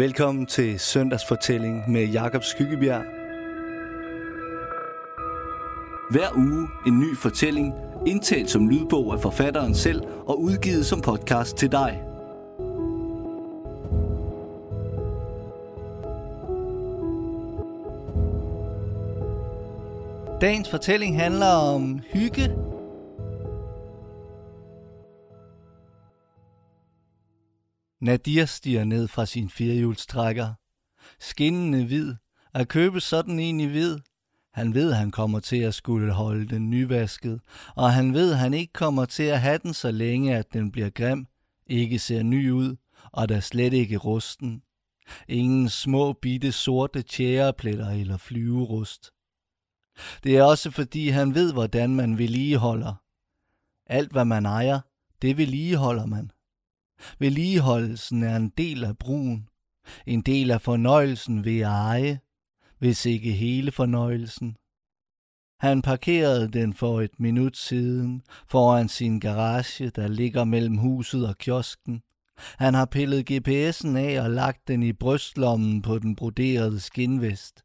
Velkommen til Søndagsfortælling med Jakob Skyggebjerg. Hver uge en ny fortælling, indtalt som lydbog af forfatteren selv og udgivet som podcast til dig. Dagens fortælling handler om hygge. Nadir stiger ned fra sin firehjulstrækker. Skinnende hvid. At købe sådan en i hvid. Han ved, han kommer til at skulle holde den nyvasket, og han ved, han ikke kommer til at have den så længe, at den bliver grim, ikke ser ny ud, og der slet ikke rusten. Ingen små bitte sorte tjærepletter eller flyverust. Det er også fordi, han ved, hvordan man vedligeholder. Alt, hvad man ejer, det vedligeholder man. Vedligeholdelsen er en del af brugen, en del af fornøjelsen ved at eje, hvis ikke hele fornøjelsen. Han parkerede den for et minut siden foran sin garage, der ligger mellem huset og kiosken. Han har pillet GPS'en af og lagt den i brystlommen på den broderede skinvest.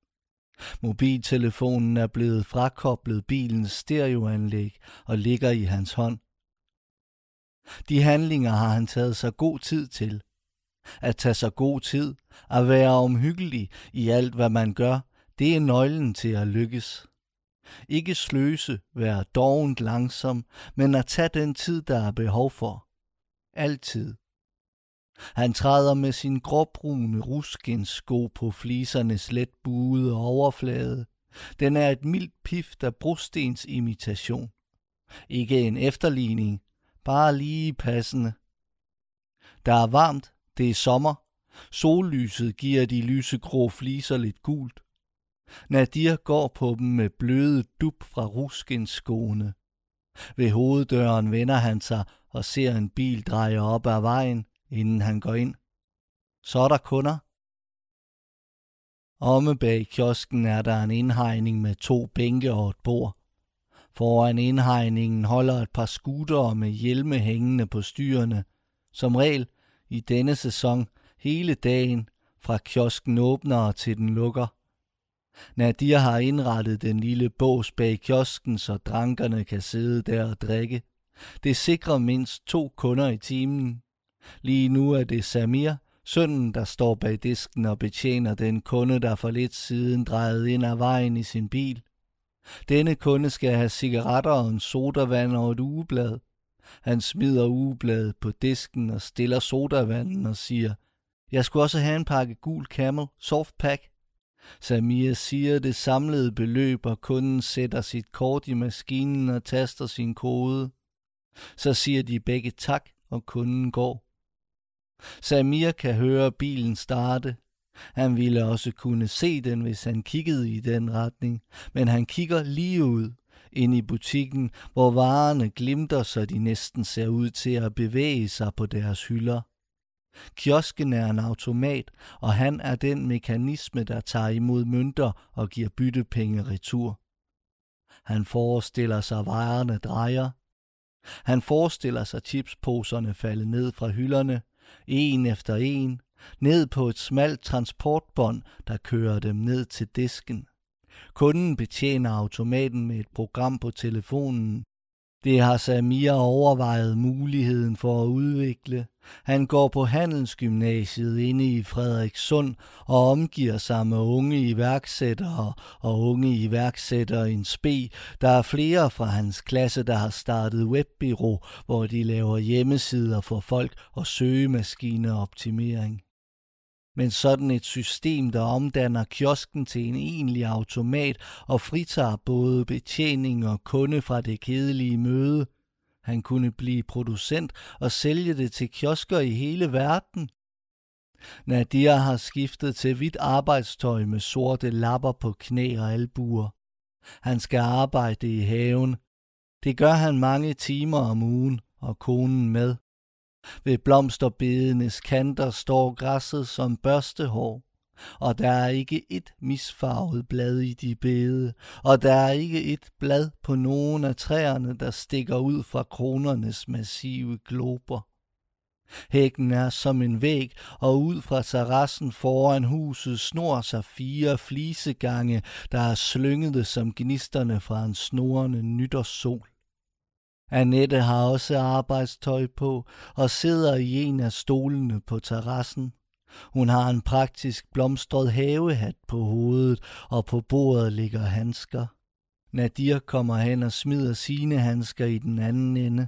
Mobiltelefonen er blevet frakoblet bilens stereoanlæg og ligger i hans hånd. De handlinger har han taget sig god tid til. At tage sig god tid, at være omhyggelig i alt, hvad man gør, det er nøglen til at lykkes. Ikke sløse, være dovent langsom, men at tage den tid, der er behov for. Altid. Han træder med sin gråbrune sko på flisernes let buede overflade. Den er et mildt pift af brostens imitation. Ikke en efterligning, bare lige passende. Der er varmt, det er sommer. Sollyset giver de lysegrå fliser lidt gult. Nadir går på dem med bløde dub fra ruskinskoene. Ved hoveddøren vender han sig og ser en bil dreje op ad vejen, inden han går ind. Så er der kunder. Omme bag kiosken er der en indhegning med to bænke og et bord. Foran indhegningen holder et par scootere med hjelme hængende på styrene. Som regel i denne sæson hele dagen, fra kiosken åbner til den lukker. Nadir har indrettet den lille bås bag kiosken, så drankerne kan sidde der og drikke. Det sikrer mindst to kunder i timen. Lige nu er det Samir, sønnen, der står bag disken og betjener den kunde, der for lidt siden drejede ind ad vejen i sin bil. Denne kunde skal have cigaretter og en sodavand og et ugeblad. Han smider ugebladet på disken og stiller sodavanden og siger, jeg skulle også have en pakke gul Camel softpack. Samir siger det samlede beløb, og kunden sætter sit kort i maskinen og taster sin kode. Så siger de begge tak, og kunden går. Samir kan høre bilen starte. Han ville også kunne se den, hvis han kiggede i den retning, men han kigger lige ud ind i butikken, hvor varerne glimter, så de næsten ser ud til at bevæge sig på deres hylder. Kiosken er en automat, og han er den mekanisme, der tager imod mønter og giver byttepenge retur. Han forestiller sig varerne drejer. Han forestiller sig chipsposerne falde ned fra hylderne, en efter en, ned på et smalt transportbånd, der kører dem ned til disken. Kunden betjener automaten med et program på telefonen. Det har Samir overvejet muligheden for at udvikle. Han går på handelsgymnasiet inde i Frederikssund og omgiver sig med unge iværksættere og unge iværksættere i en spe. Der er flere fra hans klasse, der har startet webbyrå, hvor de laver hjemmesider for folk og søgemaskineoptimering. Men sådan et system, der omdanner kiosken til en egentlig automat og fritager både betjening og kunde fra det kedelige møde. Han kunne blive producent og sælge det til kiosker i hele verden. Nadia har skiftet til hvidt arbejdstøj med sorte lapper på knæ og albuer. Han skal arbejde i haven. Det gør han mange timer om ugen, og konen med. Ved blomsterbedenes kanter står græsset som børstehår, og der er ikke et misfarvet blad i de bede, og der er ikke et blad på nogen af træerne, der stikker ud fra kronernes massive glober. Hækken er som en væg, og ud fra terrassen foran huset snor sig fire flisegange, der er slyngede som gnisterne fra en snorende nytårssol. Annette har også arbejdstøj på og sidder i en af stolene på terrassen. Hun har en praktisk blomstret havehat på hovedet, og på bordet ligger handsker. Nadir kommer hen og smider sine handsker i den anden ende.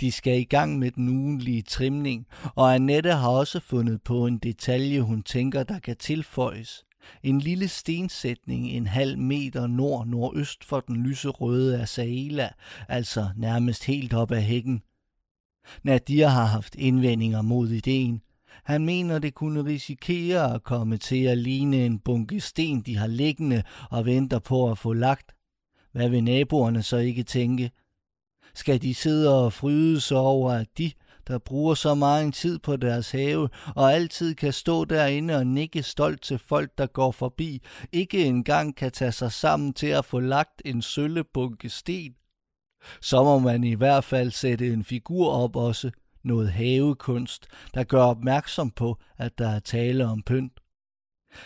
De skal i gang med den ugenlige trimning, og Annette har også fundet på en detalje, hun tænker, der kan tilføjes. En lille stensætning en halv meter nord-nordøst for den lyserøde Asaela, altså nærmest helt op ad hækken. Nadir har haft indvendinger mod ideen. Han mener, det kunne risikere at komme til at ligne en bunke sten, de har liggende og venter på at få lagt. Hvad vil naboerne så ikke tænke? Skal de sidde og fryde sig over, at de, der bruger så meget tid på deres have og altid kan stå derinde og nikke stolt til folk, der går forbi, ikke engang kan tage sig sammen til at få lagt en søllebunke sten? Så må man i hvert fald sætte en figur op også, noget havekunst, der gør opmærksom på, at der er tale om pynt.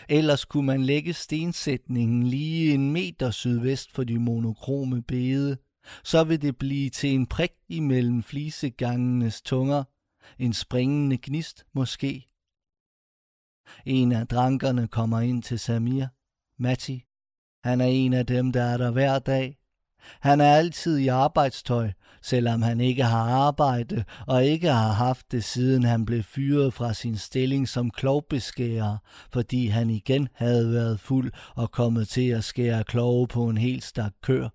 Ellers kunne man lægge stensætningen lige en meter sydvest for de monokrome bede. Så vil det blive til en prik imellem flisegangenes tunger. En springende gnist måske. En af drankerne kommer ind til Samir. Matti. Han er en af dem, der er der hver dag. Han er altid i arbejdstøj, selvom han ikke har arbejde og ikke har haft det siden han blev fyret fra sin stilling som klovbeskærer, fordi han igen havde været fuld og kommet til at skære kloge på en helt stak kør.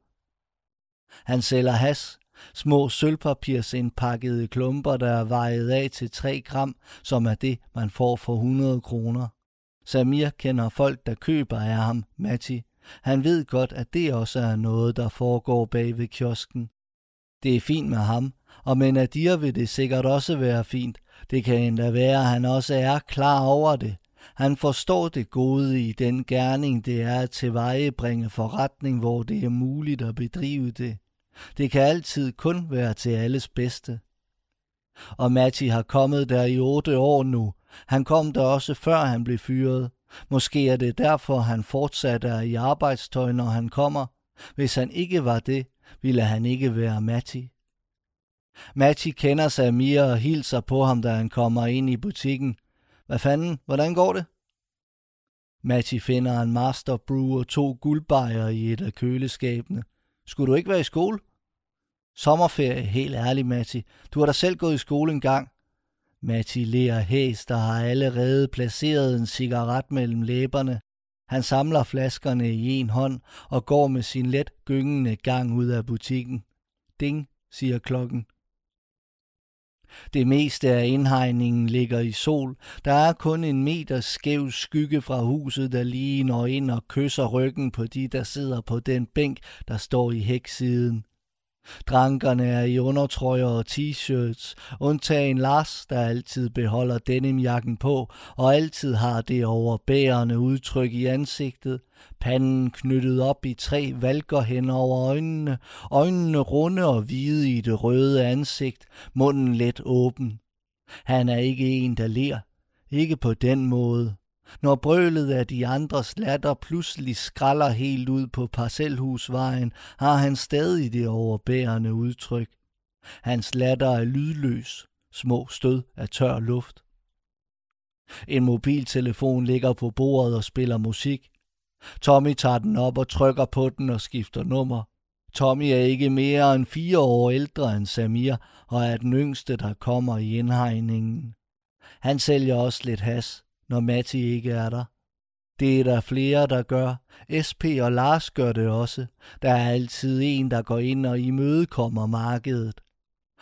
Han sælger has, små sølvpapirsindpakkede klumper, der er vejet af til 3 gram, som er det, man får for 100 kroner. Samir kender folk, der køber af ham, Matti. Han ved godt, at det også er noget, der foregår bag ved kiosken. Det er fint med ham, og med Nadir vil det sikkert også være fint. Det kan endda være, at han også er klar over det. Han forstår det gode i den gerning, det er at tilvejebringe forretning, hvor det er muligt at bedrive det. Det kan altid kun være til alles bedste. Og Matti har kommet der i otte år nu. Han kom der også før han blev fyret. Måske er det derfor, han fortsat er i arbejdstøj, når han kommer. Hvis han ikke var det, ville han ikke være Matti. Matti kender sig mere og hilser på ham, da han kommer ind i butikken. Hvad fanden, hvordan går det? Matti finder en Master Brew og to guldbejer i et af køleskabene. Skulle du ikke være i skole? Sommerferie, helt ærligt, Matti. Du har da selv gået i skole en gang. Matti ler hæs, der har allerede placeret en cigaret mellem læberne. Han samler flaskerne i en hånd og går med sin let gyngende gang ud af butikken. Ding, siger klokken. Det meste af indhegningen ligger i sol. Der er kun en meter skæv skygge fra huset, der lige når ind og kysser ryggen på de, der sidder på den bænk, der står i hæksiden. Drankerne er i undertrøjer og t-shirts, undtagen Lars, der altid beholder denimjakken på og altid har det overbærende udtryk i ansigtet, panden knyttet op i tre valker hen over øjnene, øjnene runde og hvide i det røde ansigt, munden let åben. Han er ikke en, der ler. Ikke på den måde. Når brølet af de andres latter pludselig skralder helt ud på parcelhusvejen, har han stadig det overbærende udtryk. Hans latter er lydløs, små stød af tør luft. En mobiltelefon ligger på bordet og spiller musik. Tommy tager den op og trykker på den og skifter nummer. Tommy er ikke mere end fire år ældre end Samir og er den yngste, der kommer i indhegningen. Han sælger også lidt has når Matti ikke er der. Det er der flere, der gør. SP og Lars gør det også. Der er altid en, der går ind og imødekommer markedet.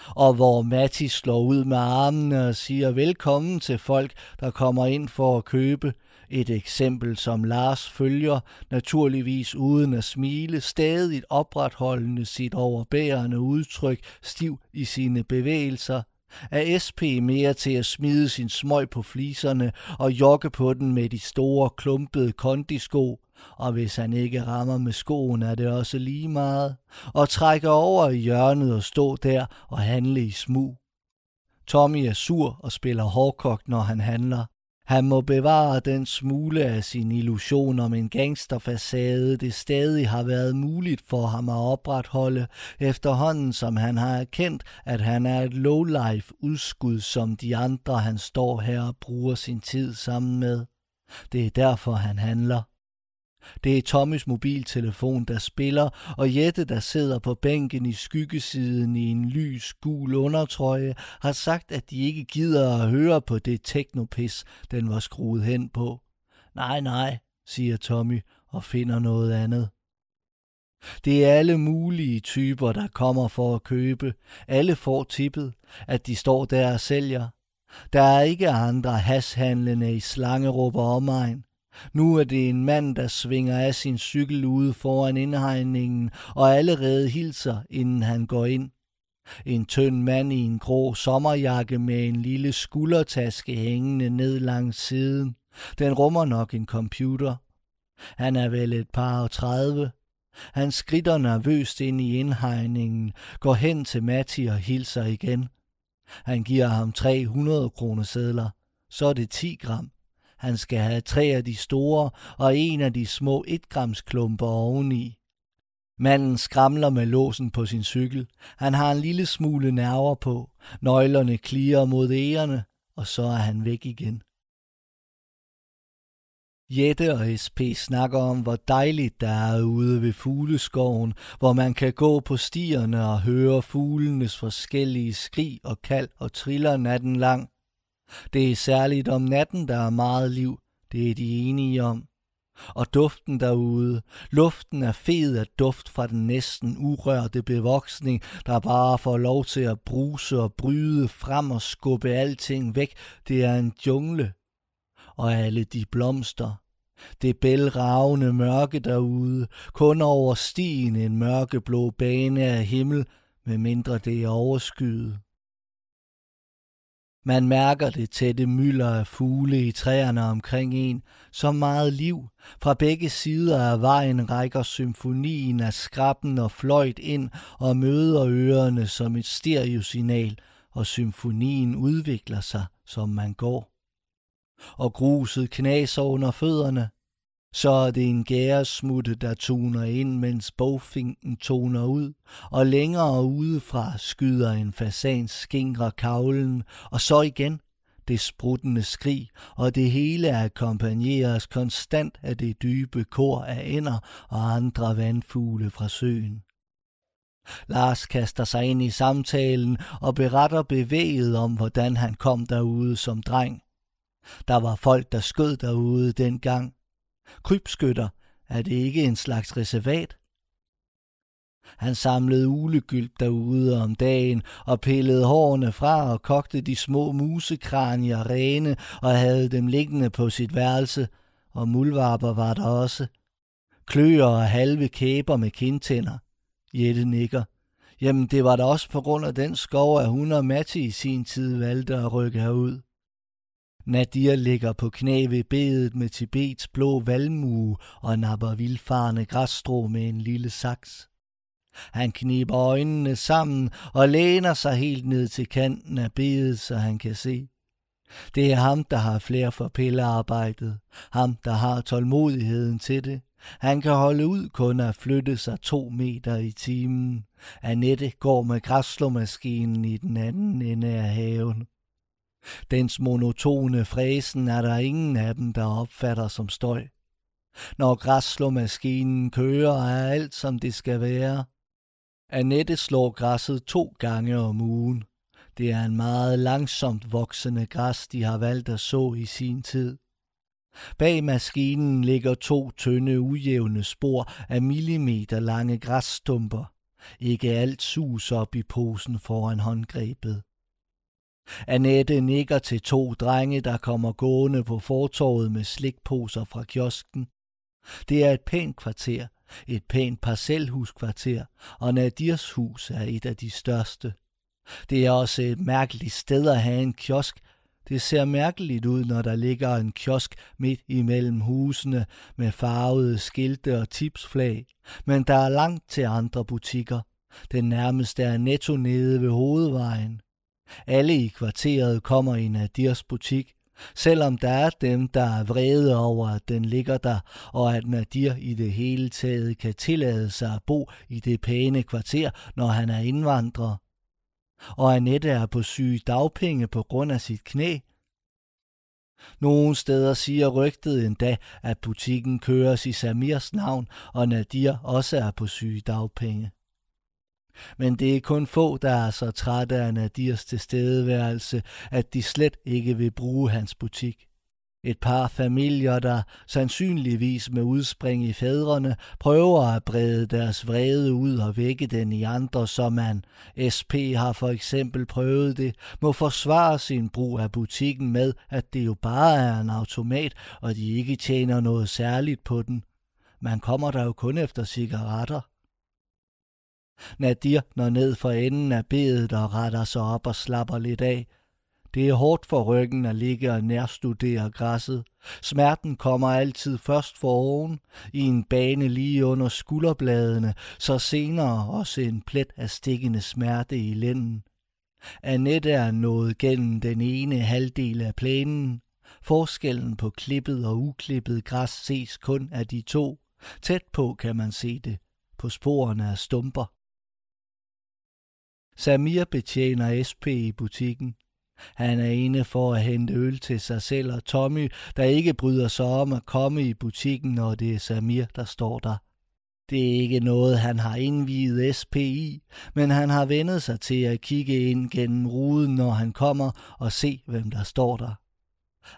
Og hvor Matti slår ud med armene og siger velkommen til folk, der kommer ind for at købe. Et eksempel, som Lars følger, naturligvis uden at smile, stadig opretholdende sit overbærende udtryk, stiv i sine bevægelser – er SP mere til at smide sin smøg på fliserne og jogge på den med de store, klumpede kondisko, og hvis han ikke rammer med skoen, er det også lige meget, og trække over i hjørnet og stå der og handle i smug. Tommy er sur og spiller hårdkogt, når han handler. Han må bevare den smule af sin illusion om en gangsterfacade, det stadig har været muligt for ham at opretholde, efterhånden som han har erkendt, at han er et lowlife udskud, som de andre, han står her og bruger sin tid sammen med. Det er derfor, han handler. Det er Tommys mobiltelefon, der spiller, og Jette, der sidder på bænken i skyggesiden i en lys gul undertrøje, har sagt, at de ikke gider at høre på det teknopis, den var skruet hen på. Nej, nej, siger Tommy og finder noget andet. Det er alle mulige typer, der kommer for at købe. Alle får tippet, at de står der og sælger. Der er ikke andre hashandlende i Slangerup og omegn. Nu er det en mand, der svinger af sin cykel ude foran indhegningen og allerede hilser, inden han går ind. En tynd mand i en grå sommerjakke med en lille skuldertaske hængende ned langs siden. Den rummer nok en computer. Han er vel et par og tredive. Han skrider nervøst ind i indhegningen, går hen til Matti og hilser igen. Han giver ham 300 kroner sedler. Så er det 10 gram. Han skal have tre af de store og en af de små 1 grams klumper oveni. Manden skramler med låsen på sin cykel. Han har en lille smule nerver på. Nøglerne klirer mod ærerne, og så er han væk igen. Jette og SP snakker om, hvor dejligt der er ude ved fugleskoven, hvor man kan gå på stierne og høre fuglenes forskellige skrig og kald og triller natten lang. Det er særligt om natten, der er meget liv. Det er de enige om. Og duften derude. Luften er fed af duft fra den næsten urørte bevoksning, der bare får lov til at bruse og bryde frem og skubbe alting væk. Det er en jungle. Og alle de blomster. Det bælragende mørke derude. Kun over stien en mørkeblå bane af himmel, med mindre det er overskyet. Man mærker det tætte mylder af fugle i træerne omkring en, så meget liv. Fra begge sider af vejen rækker symfonien af skrappen og fløjt ind og møder ørerne som et stereosignal, og symfonien udvikler sig, som man går. Og gruset knaser under fødderne, så er det en gæresmutte, der toner ind, mens bogfinken toner ud, og længere udefra skyder en fasan skingre kavlen, og så igen det spruttende skrig, og det hele akkompagneres konstant af det dybe kor af ænder og andre vandfugle fra søen. Lars kaster sig ind i samtalen og beretter bevæget om, hvordan han kom derude som dreng. Der var folk, der skød derude dengang, Krybskytter, er det ikke en slags reservat? Han samlede ulegyld derude om dagen og pillede hårene fra og kogte de små musekranier rene og havde dem liggende på sit værelse, og mulvarper var der også. Kløer og halve kæber med kindtænder. Jette nikker. Jamen, det var da også på grund af den skov, at hun og Matti i sin tid valgte at rykke herud. Nadir ligger på knæ ved bedet med Tibets blå valmue og napper vildfarne græsstrå med en lille saks. Han kniber øjnene sammen og læner sig helt ned til kanten af bedet, så han kan se. Det er ham, der har flere for pillearbejdet. Ham, der har tålmodigheden til det. Han kan holde ud kun at flytte sig to meter i timen. Annette går med græsslåmaskinen i den anden ende af haven. Dens monotone fræsen er der ingen af dem, der opfatter som støj. Når græsslåmaskinen kører, er alt som det skal være. Annette slår græsset to gange om ugen. Det er en meget langsomt voksende græs, de har valgt at så i sin tid. Bag maskinen ligger to tynde, ujævne spor af millimeter lange græsstumper. Ikke alt sus op i posen foran håndgrebet. Annette nikker til to drenge, der kommer gående på fortorvet med slikposer fra kiosken. Det er et pænt kvarter, et pænt parcelhuskvarter, og Nadirs hus er et af de største. Det er også et mærkeligt sted at have en kiosk. Det ser mærkeligt ud, når der ligger en kiosk midt imellem husene med farvede skilte og tipsflag, men der er langt til andre butikker. Den nærmeste er netto nede ved hovedvejen. Alle i kvarteret kommer i Nadirs butik, selvom der er dem, der er vrede over, at den ligger der, og at Nadir i det hele taget kan tillade sig at bo i det pæne kvarter, når han er indvandrer. Og Annette er på syge dagpenge på grund af sit knæ. Nogle steder siger rygtet endda, at butikken køres i Samirs navn, og Nadir også er på syge dagpenge. Men det er kun få, der er så trætte af Nadirs tilstedeværelse, at de slet ikke vil bruge hans butik. Et par familier, der sandsynligvis med udspring i fædrene, prøver at brede deres vrede ud og vække den i andre, som man, SP har for eksempel prøvet det, må forsvare sin brug af butikken med, at det jo bare er en automat, og de ikke tjener noget særligt på den. Man kommer der jo kun efter cigaretter. Nadir når ned for enden af bedet og retter sig op og slapper lidt af. Det er hårdt for ryggen at ligge og nærstudere græsset. Smerten kommer altid først for oven, i en bane lige under skulderbladene, så senere også en plet af stikkende smerte i lænden. Annette er nået gennem den ene halvdel af plænen. Forskellen på klippet og uklippet græs ses kun af de to. Tæt på kan man se det, på sporene af stumper. Samir betjener SP i butikken. Han er inde for at hente øl til sig selv og Tommy, der ikke bryder sig om at komme i butikken, når det er Samir, der står der. Det er ikke noget, han har indviet SPI, men han har vendet sig til at kigge ind gennem ruden, når han kommer og se, hvem der står der.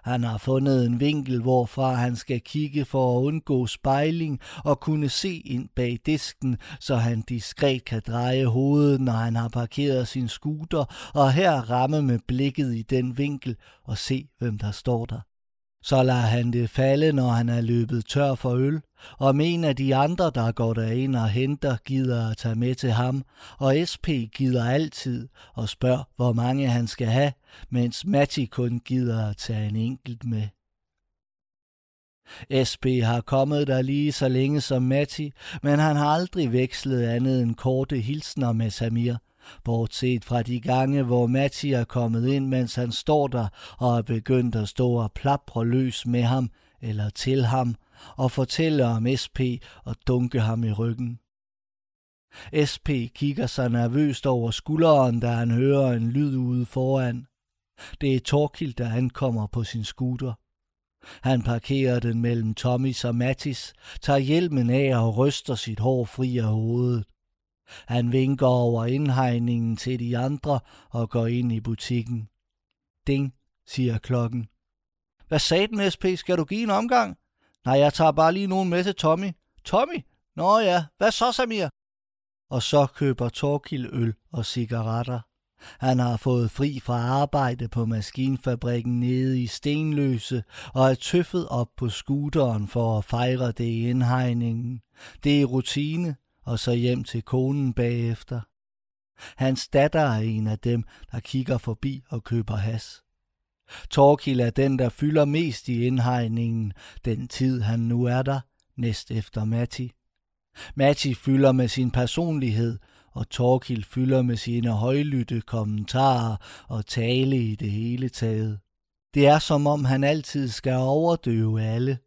Han har fundet en vinkel, hvorfra han skal kigge for at undgå spejling og kunne se ind bag disken, så han diskret kan dreje hovedet, når han har parkeret sin scooter, og her ramme med blikket i den vinkel og se, hvem der står der. Så lader han det falde, når han er løbet tør for øl, og en af de andre, der går derind og henter, gider at tage med til ham, og SP gider altid og spørger, hvor mange han skal have, mens Matti kun gider at tage en enkelt med. SP har kommet der lige så længe som Matti, men han har aldrig vekslet andet end korte hilsner med Samir – bortset fra de gange, hvor Matti er kommet ind, mens han står der og er begyndt at stå og plapre løs med ham eller til ham og fortælle om SP og dunke ham i ryggen. SP kigger sig nervøst over skulderen, da han hører en lyd ude foran. Det er Torkild, der ankommer på sin scooter. Han parkerer den mellem Tommy og Mattis, tager hjelmen af og ryster sit hår fri af hovedet. Han vinker over indhegningen til de andre og går ind i butikken. Ding, siger klokken. Hvad sagde den, SP? Skal du give en omgang? Nej, jeg tager bare lige nogen med til Tommy. Tommy? Nå ja, hvad så, Samir? Og så køber Torkil øl og cigaretter. Han har fået fri fra arbejde på maskinfabrikken nede i Stenløse og er tøffet op på scooteren for at fejre det i indhegningen. Det er rutine, og så hjem til konen bagefter. Hans datter er en af dem, der kigger forbi og køber has. Torkil er den, der fylder mest i indhegningen, den tid han nu er der, næst efter Matti. Matti fylder med sin personlighed, og Torkil fylder med sine højlytte kommentarer og tale i det hele taget. Det er som om han altid skal overdøve alle.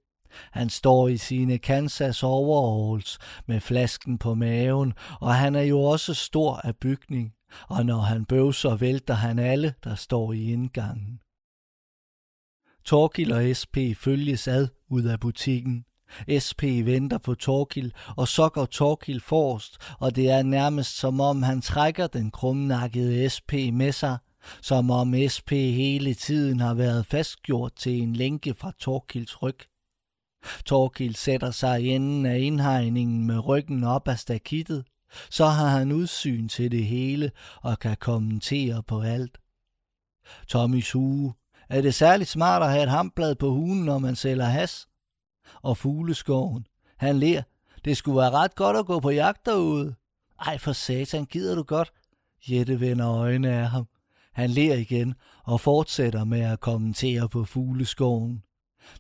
Han står i sine Kansas overalls med flasken på maven, og han er jo også stor af bygning, og når han bøvser, vælter han alle, der står i indgangen. Torkil og SP følges ad ud af butikken. SP venter på Torkil, og så går Torkil forrest, og det er nærmest som om han trækker den krumnakkede SP med sig, som om SP hele tiden har været fastgjort til en lænke fra Torkils ryg. Torkil sætter sig i enden af indhegningen med ryggen op af stakittet. Så har han udsyn til det hele og kan kommentere på alt. Tommys hue. Er det særligt smart at have et hamblad på hugen, når man sælger has? Og fugleskoven. Han ler. Det skulle være ret godt at gå på jagt derude. Ej, for satan, gider du godt? Jette vender øjnene af ham. Han ler igen og fortsætter med at kommentere på fugleskoven.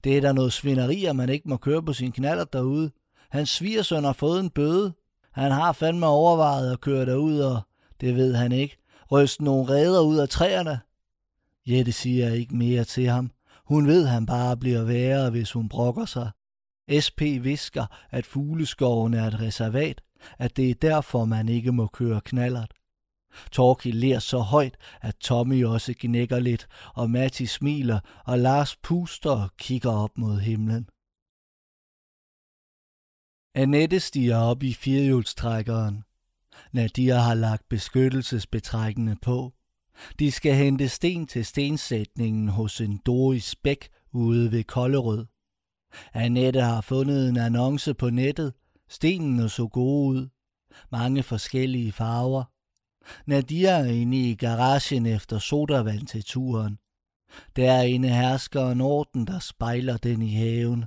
Det er da noget svineri, at man ikke må køre på sin knaller derude. Hans svigersøn har fået en bøde. Han har fandme overvejet at køre derud, og det ved han ikke. Ryst nogle ræder ud af træerne. Jette siger ikke mere til ham. Hun ved, han bare bliver værre, hvis hun brokker sig. SP visker, at fugleskoven er et reservat, at det er derfor, man ikke må køre knallert. Torki ler så højt, at Tommy også gnækker lidt, og Matti smiler, og Lars puster og kigger op mod himlen. Annette stiger op i firehjulstrækkeren. Nadia har lagt beskyttelsesbetrækkende på. De skal hente sten til stensætningen hos en Doris Bæk ude ved Kollerød. Annette har fundet en annonce på nettet. Stenene så gode ud. Mange forskellige farver. Nadia er inde i garagen efter sodavand til turen. Derinde hersker en orden, der spejler den i haven.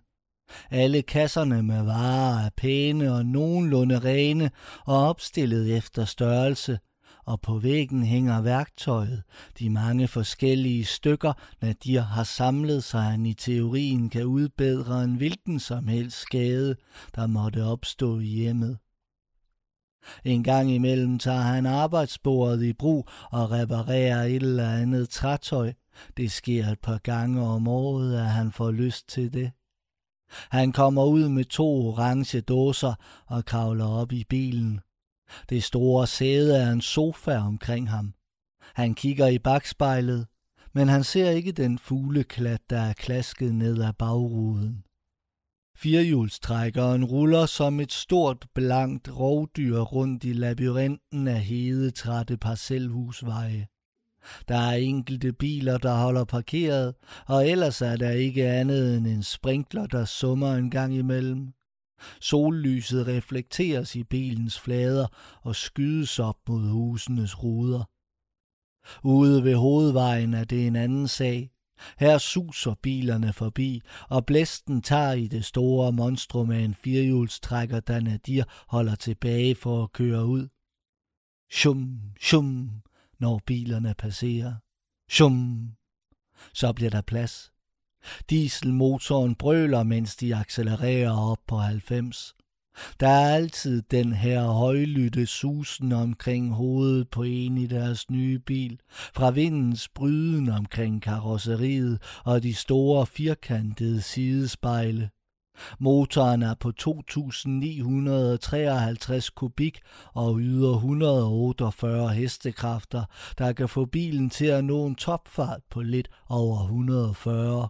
Alle kasserne med varer er pæne og nogenlunde rene og opstillet efter størrelse, og på væggen hænger værktøjet, de mange forskellige stykker, Nadir har samlet, så han i teorien kan udbedre en hvilken som helst skade, der måtte opstå i hjemmet. En gang imellem tager han arbejdsbordet i brug og reparerer et eller andet trætøj. Det sker et par gange om året, at han får lyst til det. Han kommer ud med to orange dåser og kravler op i bilen. Det store sæde er en sofa omkring ham. Han kigger i bagspejlet, men han ser ikke den fugleklat, der er klasket ned ad bagruden. Firehjulstrækkeren ruller som et stort, blankt rovdyr rundt i labyrinten af hedetrætte parcelhusveje. Der er enkelte biler, der holder parkeret, og ellers er der ikke andet end en sprinkler, der summer en gang imellem. Sollyset reflekteres i bilens flader og skydes op mod husenes ruder. Ude ved hovedvejen er det en anden sag. Her suser bilerne forbi, og blæsten tager i det store monstrum af en firehjulstrækker, der Nadir holder tilbage for at køre ud. Shum, shum, når bilerne passerer. Shum, så bliver der plads. Dieselmotoren brøler, mens de accelererer op på 90. Der er altid den her højlytte susen omkring hovedet på en i deres nye bil, fra vindens bryden omkring karosseriet og de store firkantede sidespejle. Motoren er på 2.953 kubik og yder 148 hestekræfter, der kan få bilen til at nå en topfart på lidt over 140.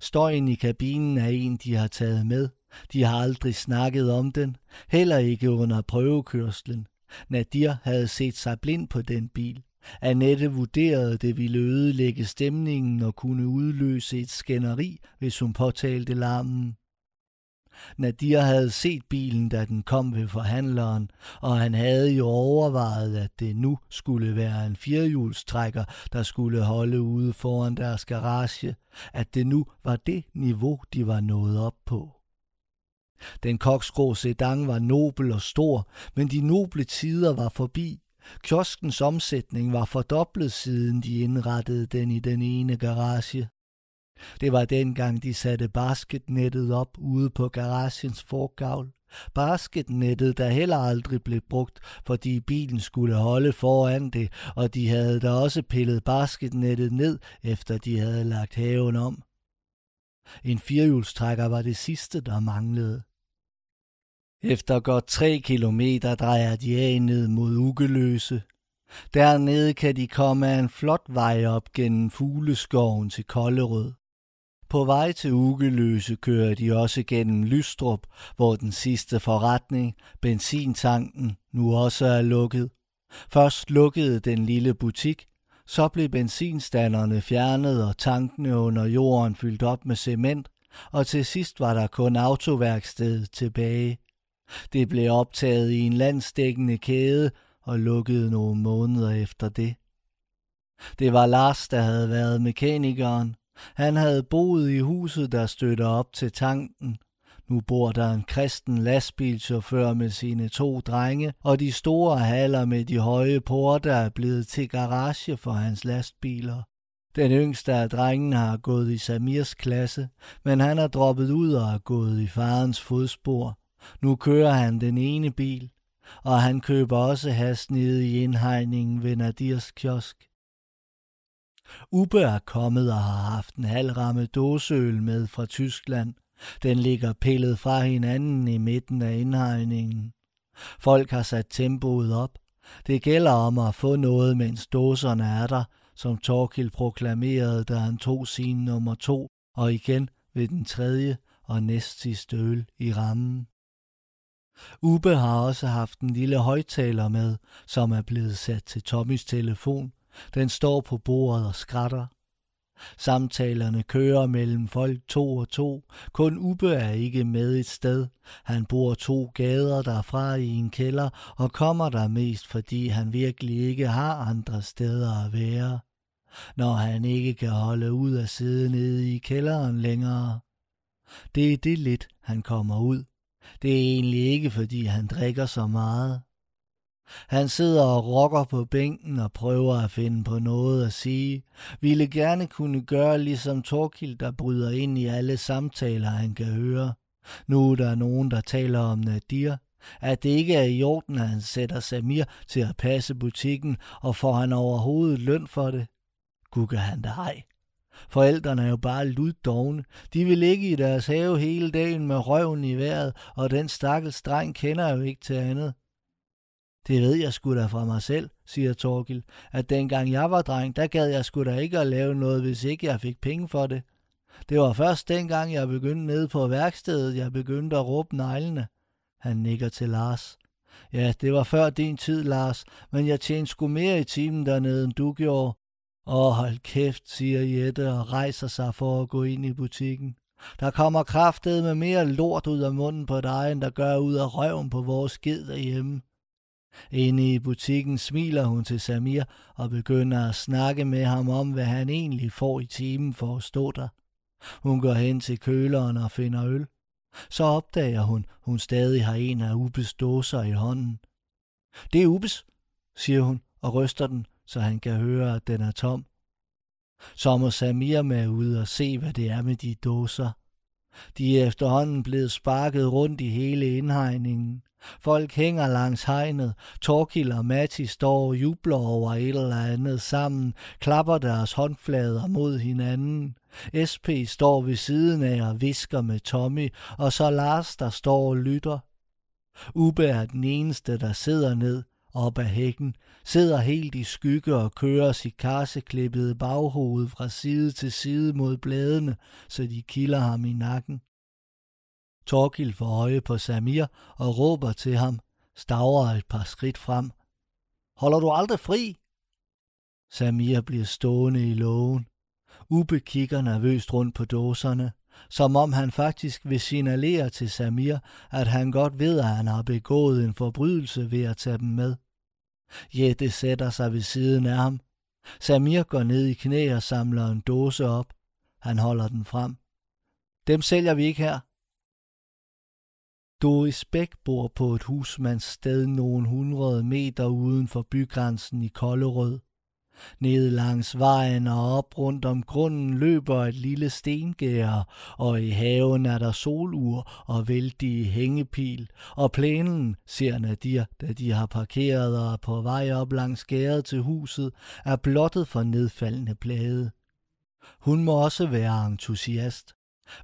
Støjen i kabinen er en, de har taget med. De har aldrig snakket om den, heller ikke under prøvekørslen. Nadir havde set sig blind på den bil. Annette vurderede, det ville ødelægge stemningen og kunne udløse et skænderi, hvis hun påtalte larmen. Nadir havde set bilen, da den kom ved forhandleren, og han havde jo overvejet, at det nu skulle være en firehjulstrækker, der skulle holde ude foran deres garage, at det nu var det niveau, de var nået op på. Den koksgrå sedan var nobel og stor, men de noble tider var forbi. Kioskens omsætning var fordoblet siden de indrettede den i den ene garage. Det var dengang, de satte basketnettet op ude på garagens forgavl. Basketnettet, der heller aldrig blev brugt, fordi bilen skulle holde foran det, og de havde da også pillet basketnettet ned, efter de havde lagt haven om. En firehjulstrækker var det sidste, der manglede. Efter godt tre kilometer drejer de af ned mod Ugeløse. Dernede kan de komme af en flot vej op gennem fugleskoven til Kollerød. På vej til Ugeløse kører de også gennem Lystrup, hvor den sidste forretning, benzintanken, nu også er lukket. Først lukkede den lille butik, så blev benzinstanderne fjernet og tankene under jorden fyldt op med cement, og til sidst var der kun autoværkstedet tilbage. Det blev optaget i en landsdækkende kæde og lukkede nogle måneder efter det. Det var Lars, der havde været mekanikeren, han havde boet i huset, der støtter op til tanken. Nu bor der en kristen lastbilchauffør med sine to drenge, og de store haller med de høje porter er blevet til garage for hans lastbiler. Den yngste af drengene har gået i Samirs klasse, men han er droppet ud og er gået i farens fodspor. Nu kører han den ene bil. og han køber også has nede i indhegningen ved Nadirs kiosk. Ube er kommet og har haft en halvramme dåseøl med fra Tyskland. Den ligger pillet fra hinanden i midten af indhegningen. Folk har sat tempoet op. Det gælder om at få noget, mens dåserne er der, som Torkild proklamerede, da han tog sin nummer to, og igen ved den tredje og næst sidste øl i rammen. Ube har også haft en lille højtaler med, som er blevet sat til Tommys telefon. Den står på bordet og skratter. Samtalerne kører mellem folk to og to. Kun Ube er ikke med et sted. Han bor to gader derfra i en kælder og kommer der mest, fordi han virkelig ikke har andre steder at være. Når han ikke kan holde ud at sidde nede i kælderen længere. Det er det lidt, han kommer ud. Det er egentlig ikke, fordi han drikker så meget. Han sidder og rokker på bænken og prøver at finde på noget at sige. Ville gerne kunne gøre ligesom Torkild, der bryder ind i alle samtaler, han kan høre. Nu er der nogen, der taler om Nadir. At det ikke er i orden, at han sætter Samir til at passe butikken, og får han overhovedet løn for det. Gugger han da ej. Forældrene er jo bare luddogne. De vil ligge i deres have hele dagen med røven i vejret, og den stakkels dreng kender jo ikke til andet. Det ved jeg sgu da fra mig selv, siger Torgil, at dengang jeg var dreng, der gad jeg sgu da ikke at lave noget, hvis ikke jeg fik penge for det. Det var først dengang, jeg begyndte nede på værkstedet, jeg begyndte at råbe neglene. Han nikker til Lars. Ja, det var før din tid, Lars, men jeg tjente sgu mere i timen dernede, end du gjorde. Åh, hold kæft, siger Jette og rejser sig for at gå ind i butikken. Der kommer kraftet med mere lort ud af munden på dig, end der gør ud af røven på vores skid derhjemme. Inde i butikken smiler hun til Samir og begynder at snakke med ham om, hvad han egentlig får i timen for at stå der. Hun går hen til køleren og finder øl. Så opdager hun, hun stadig har en af Ubes dåser i hånden. Det er Ubes, siger hun og ryster den, så han kan høre, at den er tom. Så må Samir med ud og se, hvad det er med de dåser. De er efterhånden blevet sparket rundt i hele indhegningen. Folk hænger langs hegnet. Torkil og Matti står og jubler over et eller andet sammen, klapper deres håndflader mod hinanden. SP står ved siden af og visker med Tommy, og så Lars, der står og lytter. Ube er den eneste, der sidder ned op ad hækken, sidder helt i skygge og kører sit karseklippede baghoved fra side til side mod bladene, så de kilder ham i nakken. Torkil får øje på Samir og råber til ham, stavrer et par skridt frem. Holder du aldrig fri? Samir bliver stående i lågen. Ube kigger nervøst rundt på dåserne, som om han faktisk vil signalere til Samir, at han godt ved, at han har begået en forbrydelse ved at tage dem med. Jette sætter sig ved siden af ham. Samir går ned i knæ og samler en dåse op. Han holder den frem. Dem sælger vi ikke her, Doris Bæk bor på et husmandssted nogle hundrede meter uden for bygrænsen i Kollerød. Ned langs vejen og op rundt om grunden løber et lille stengær, og i haven er der solur og vældige hængepil, og plænen, ser Nadir, da de har parkeret og på vej op langs gæret til huset, er blottet for nedfaldende blade. Hun må også være entusiast.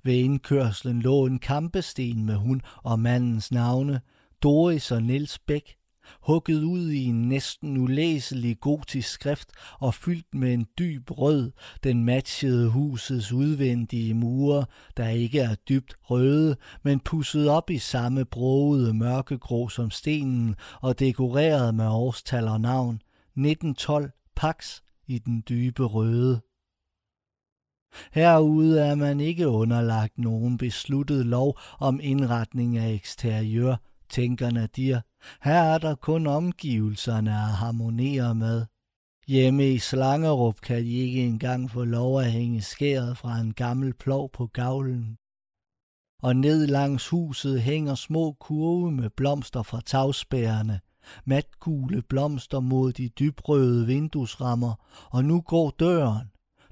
Ved indkørslen lå en kampesten med hun og mandens navne, Doris og Niels Bæk, hugget ud i en næsten ulæselig gotisk skrift og fyldt med en dyb rød, den matchede husets udvendige mure, der ikke er dybt røde, men pusset op i samme broede mørkegrå som stenen og dekoreret med årstal og navn. 1912 Pax i den dybe røde. Herude er man ikke underlagt nogen besluttet lov om indretning af eksteriør, tænker Nadir. Her er der kun omgivelserne at harmonere med. Hjemme i Slangerup kan de ikke engang få lov at hænge skæret fra en gammel plov på gavlen. Og ned langs huset hænger små kurve med blomster fra tagspærerne, matgule blomster mod de dybrøde vinduesrammer, og nu går døren.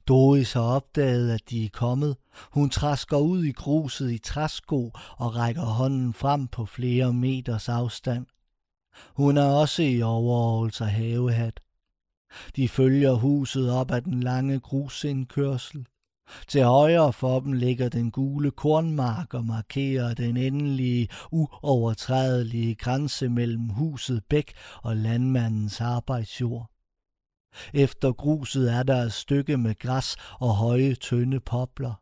Doris har opdaget, at de er kommet. Hun træsker ud i gruset i træsko og rækker hånden frem på flere meters afstand. Hun er også i overholds og havehat. De følger huset op ad den lange grusindkørsel. Til højre for dem ligger den gule kornmark og markerer den endelige, uovertrædelige grænse mellem huset Bæk og landmandens arbejdsjord. Efter gruset er der et stykke med græs og høje, tynde popler.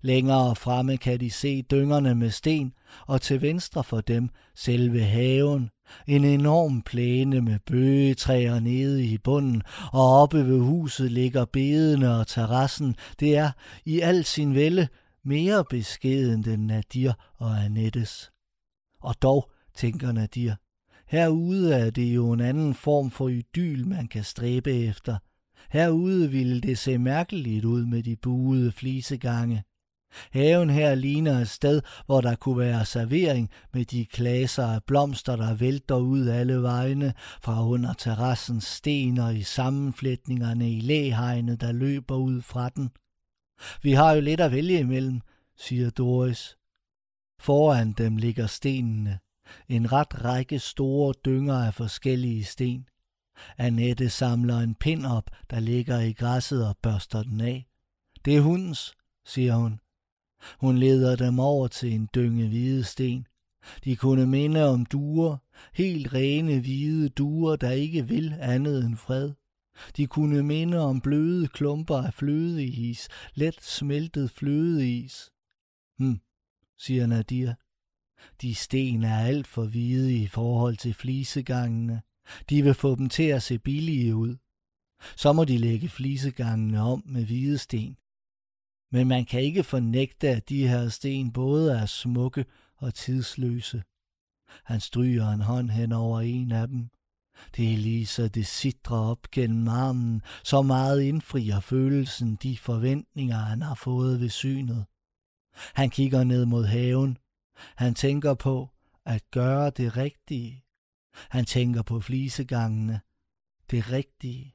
Længere fremme kan de se dyngerne med sten, og til venstre for dem selve haven, en enorm plæne med bøgetræer nede i bunden, og oppe ved huset ligger bedene og terrassen. Det er i al sin vælde mere beskeden end Nadir og Annettes. Og dog, tænker Nadir, herude er det jo en anden form for idyl, man kan stræbe efter. Herude ville det se mærkeligt ud med de buede flisegange. Haven her ligner et sted, hvor der kunne være servering med de klaser af blomster, der vælter ud alle vegne fra under terrassens sten og i sammenflætningerne i læhegnet, der løber ud fra den. Vi har jo lidt at vælge imellem, siger Doris. Foran dem ligger stenene. En ret række store dynger af forskellige sten. Annette samler en pind op, der ligger i græsset og børster den af. Det er hundens, siger hun. Hun leder dem over til en dynge hvide sten. De kunne minde om duer, helt rene hvide duer, der ikke vil andet end fred. De kunne minde om bløde klumper af flødeis, let smeltet flødeis. Hm, siger Nadir. De sten er alt for hvide i forhold til flisegangene. De vil få dem til at se billige ud. Så må de lægge flisegangene om med hvide sten. Men man kan ikke fornægte, at de her sten både er smukke og tidsløse. Han stryger en hånd hen over en af dem. Det er lige så det sidder op gennem armen, så meget indfrier følelsen de forventninger, han har fået ved synet. Han kigger ned mod haven. Han tænker på at gøre det rigtige. Han tænker på flisegangene. Det rigtige.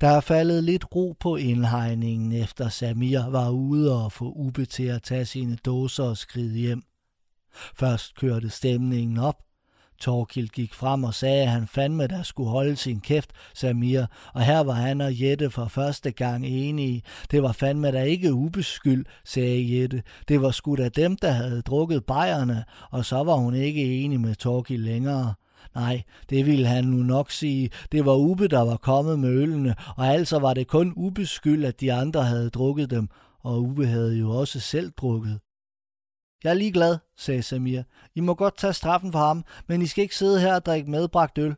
Der er faldet lidt ro på indhegningen, efter Samir var ude og få Ube til at tage sine dåser og skride hjem. Først kørte stemningen op. Torkild gik frem og sagde, at han fandme der skulle holde sin kæft, Samir, og her var han og Jette for første gang enige. Det var fandme da ikke ubeskyld, sagde Jette. Det var sgu da dem, der havde drukket bajerne, og så var hun ikke enig med Torkild længere. Nej, det ville han nu nok sige. Det var Ube, der var kommet med ølene, og altså var det kun ubeskyld, at de andre havde drukket dem, og Ube havde jo også selv drukket. Jeg er ligeglad, sagde Samir. I må godt tage straffen for ham, men I skal ikke sidde her og drikke medbragt øl.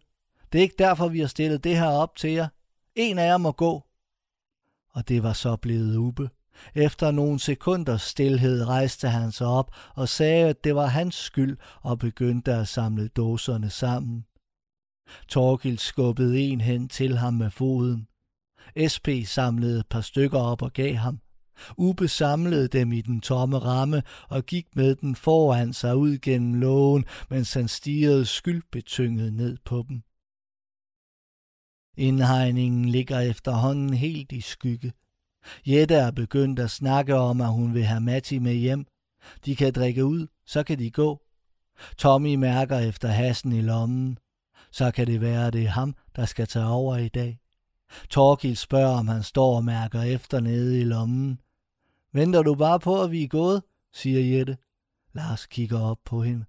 Det er ikke derfor, vi har stillet det her op til jer. En af jer må gå. Og det var så blevet Ube. Efter nogle sekunders stillhed rejste han sig op og sagde, at det var hans skyld og begyndte at samle dåserne sammen. Torgild skubbede en hen til ham med foden. SP samlede et par stykker op og gav ham. Ube samlede dem i den tomme ramme og gik med den foran sig ud gennem lågen, mens han stirrede skyldbetynget ned på dem. Indhegningen ligger efterhånden helt i skygge. Jette er begyndt at snakke om, at hun vil have Matti med hjem. De kan drikke ud, så kan de gå. Tommy mærker efter hassen i lommen. Så kan det være, at det er ham, der skal tage over i dag. Torkil spørger, om han står og mærker efter nede i lommen. Venter du bare på, at vi er gået, siger Jette. Lars kigger op på hende.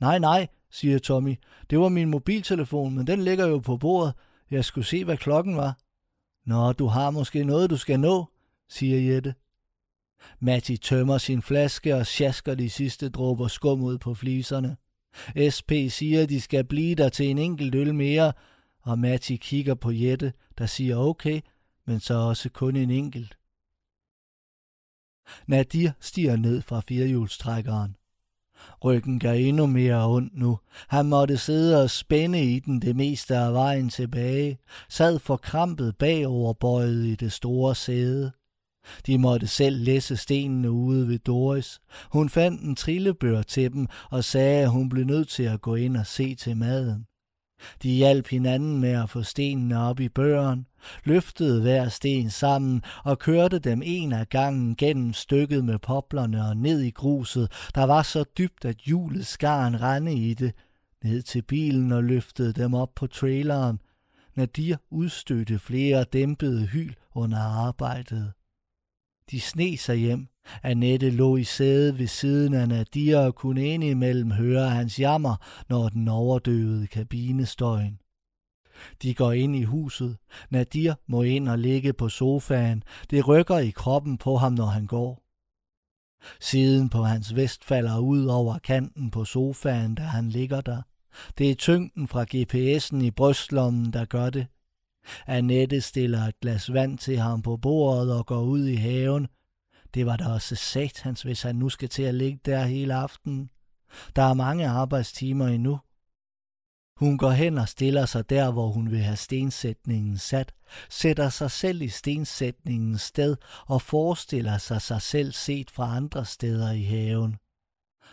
Nej, nej, siger Tommy. Det var min mobiltelefon, men den ligger jo på bordet. Jeg skulle se, hvad klokken var. Nå, du har måske noget, du skal nå, siger Jette. Matti tømmer sin flaske og sjasker de sidste dråber skum ud på fliserne. SP siger, at de skal blive der til en enkelt øl mere, og Matti kigger på Jette, der siger okay, men så også kun en enkelt. Nadir stiger ned fra firehjulstrækkeren. Ryggen gør endnu mere ondt nu. Han måtte sidde og spænde i den det meste af vejen tilbage, sad forkrampet krampet bøjet i det store sæde. De måtte selv læse stenene ude ved Doris. Hun fandt en trillebør til dem og sagde, at hun blev nødt til at gå ind og se til maden. De hjalp hinanden med at få stenene op i børen, løftede hver sten sammen og kørte dem en af gangen gennem stykket med poplerne og ned i gruset, der var så dybt, at hjulet skar en rende i det, ned til bilen og løftede dem op på traileren. Nadir udstødte flere dæmpede hyl under arbejdet. De sne sig hjem. Annette lå i sædet ved siden af Nadia og kunne indimellem høre hans jammer, når den overdøvede kabinestøjen. De går ind i huset. Nadir må ind og ligge på sofaen. Det rykker i kroppen på ham, når han går. Siden på hans vest falder ud over kanten på sofaen, da han ligger der. Det er tyngden fra GPS'en i brystlommen, der gør det. Annette stiller et glas vand til ham på bordet og går ud i haven. Det var da også satans, hvis han nu skal til at ligge der hele aftenen. Der er mange arbejdstimer endnu. Hun går hen og stiller sig der, hvor hun vil have stensætningen sat, sætter sig selv i stensætningens sted og forestiller sig sig selv set fra andre steder i haven.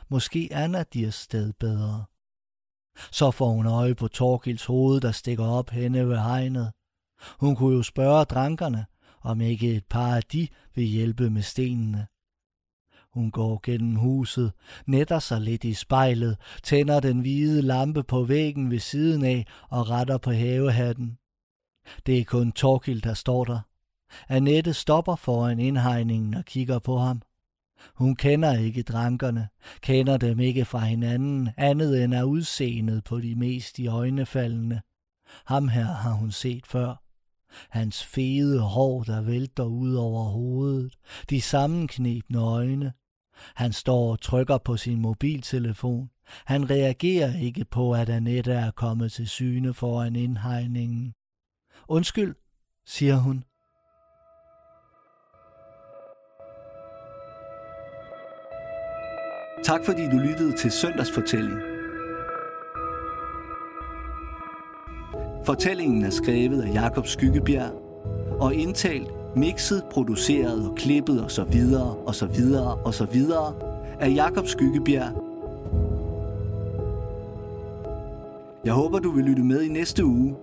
Måske er Nadirs sted bedre. Så får hun øje på Torkils hoved, der stikker op henne ved hegnet. Hun kunne jo spørge drankerne, om ikke et par af de vil hjælpe med stenene. Hun går gennem huset, netter sig lidt i spejlet, tænder den hvide lampe på væggen ved siden af og retter på havehatten. Det er kun Torkild, der står der. Annette stopper foran indhegningen og kigger på ham. Hun kender ikke drankerne, kender dem ikke fra hinanden, andet end af udseendet på de mest i øjnefaldende. Ham her har hun set før. Hans fede hår, der vælter ud over hovedet, de sammenknebne øjne. Han står og trykker på sin mobiltelefon. Han reagerer ikke på, at Annette er kommet til syne foran indhegningen. Undskyld, siger hun. Tak fordi du lyttede til Søndagsfortælling. Fortællingen er skrevet af Jakob Skyggebjerg og indtalt, mixet, produceret og klippet og så videre og så videre og så videre af Jakob Skyggebjerg. Jeg håber, du vil lytte med i næste uge,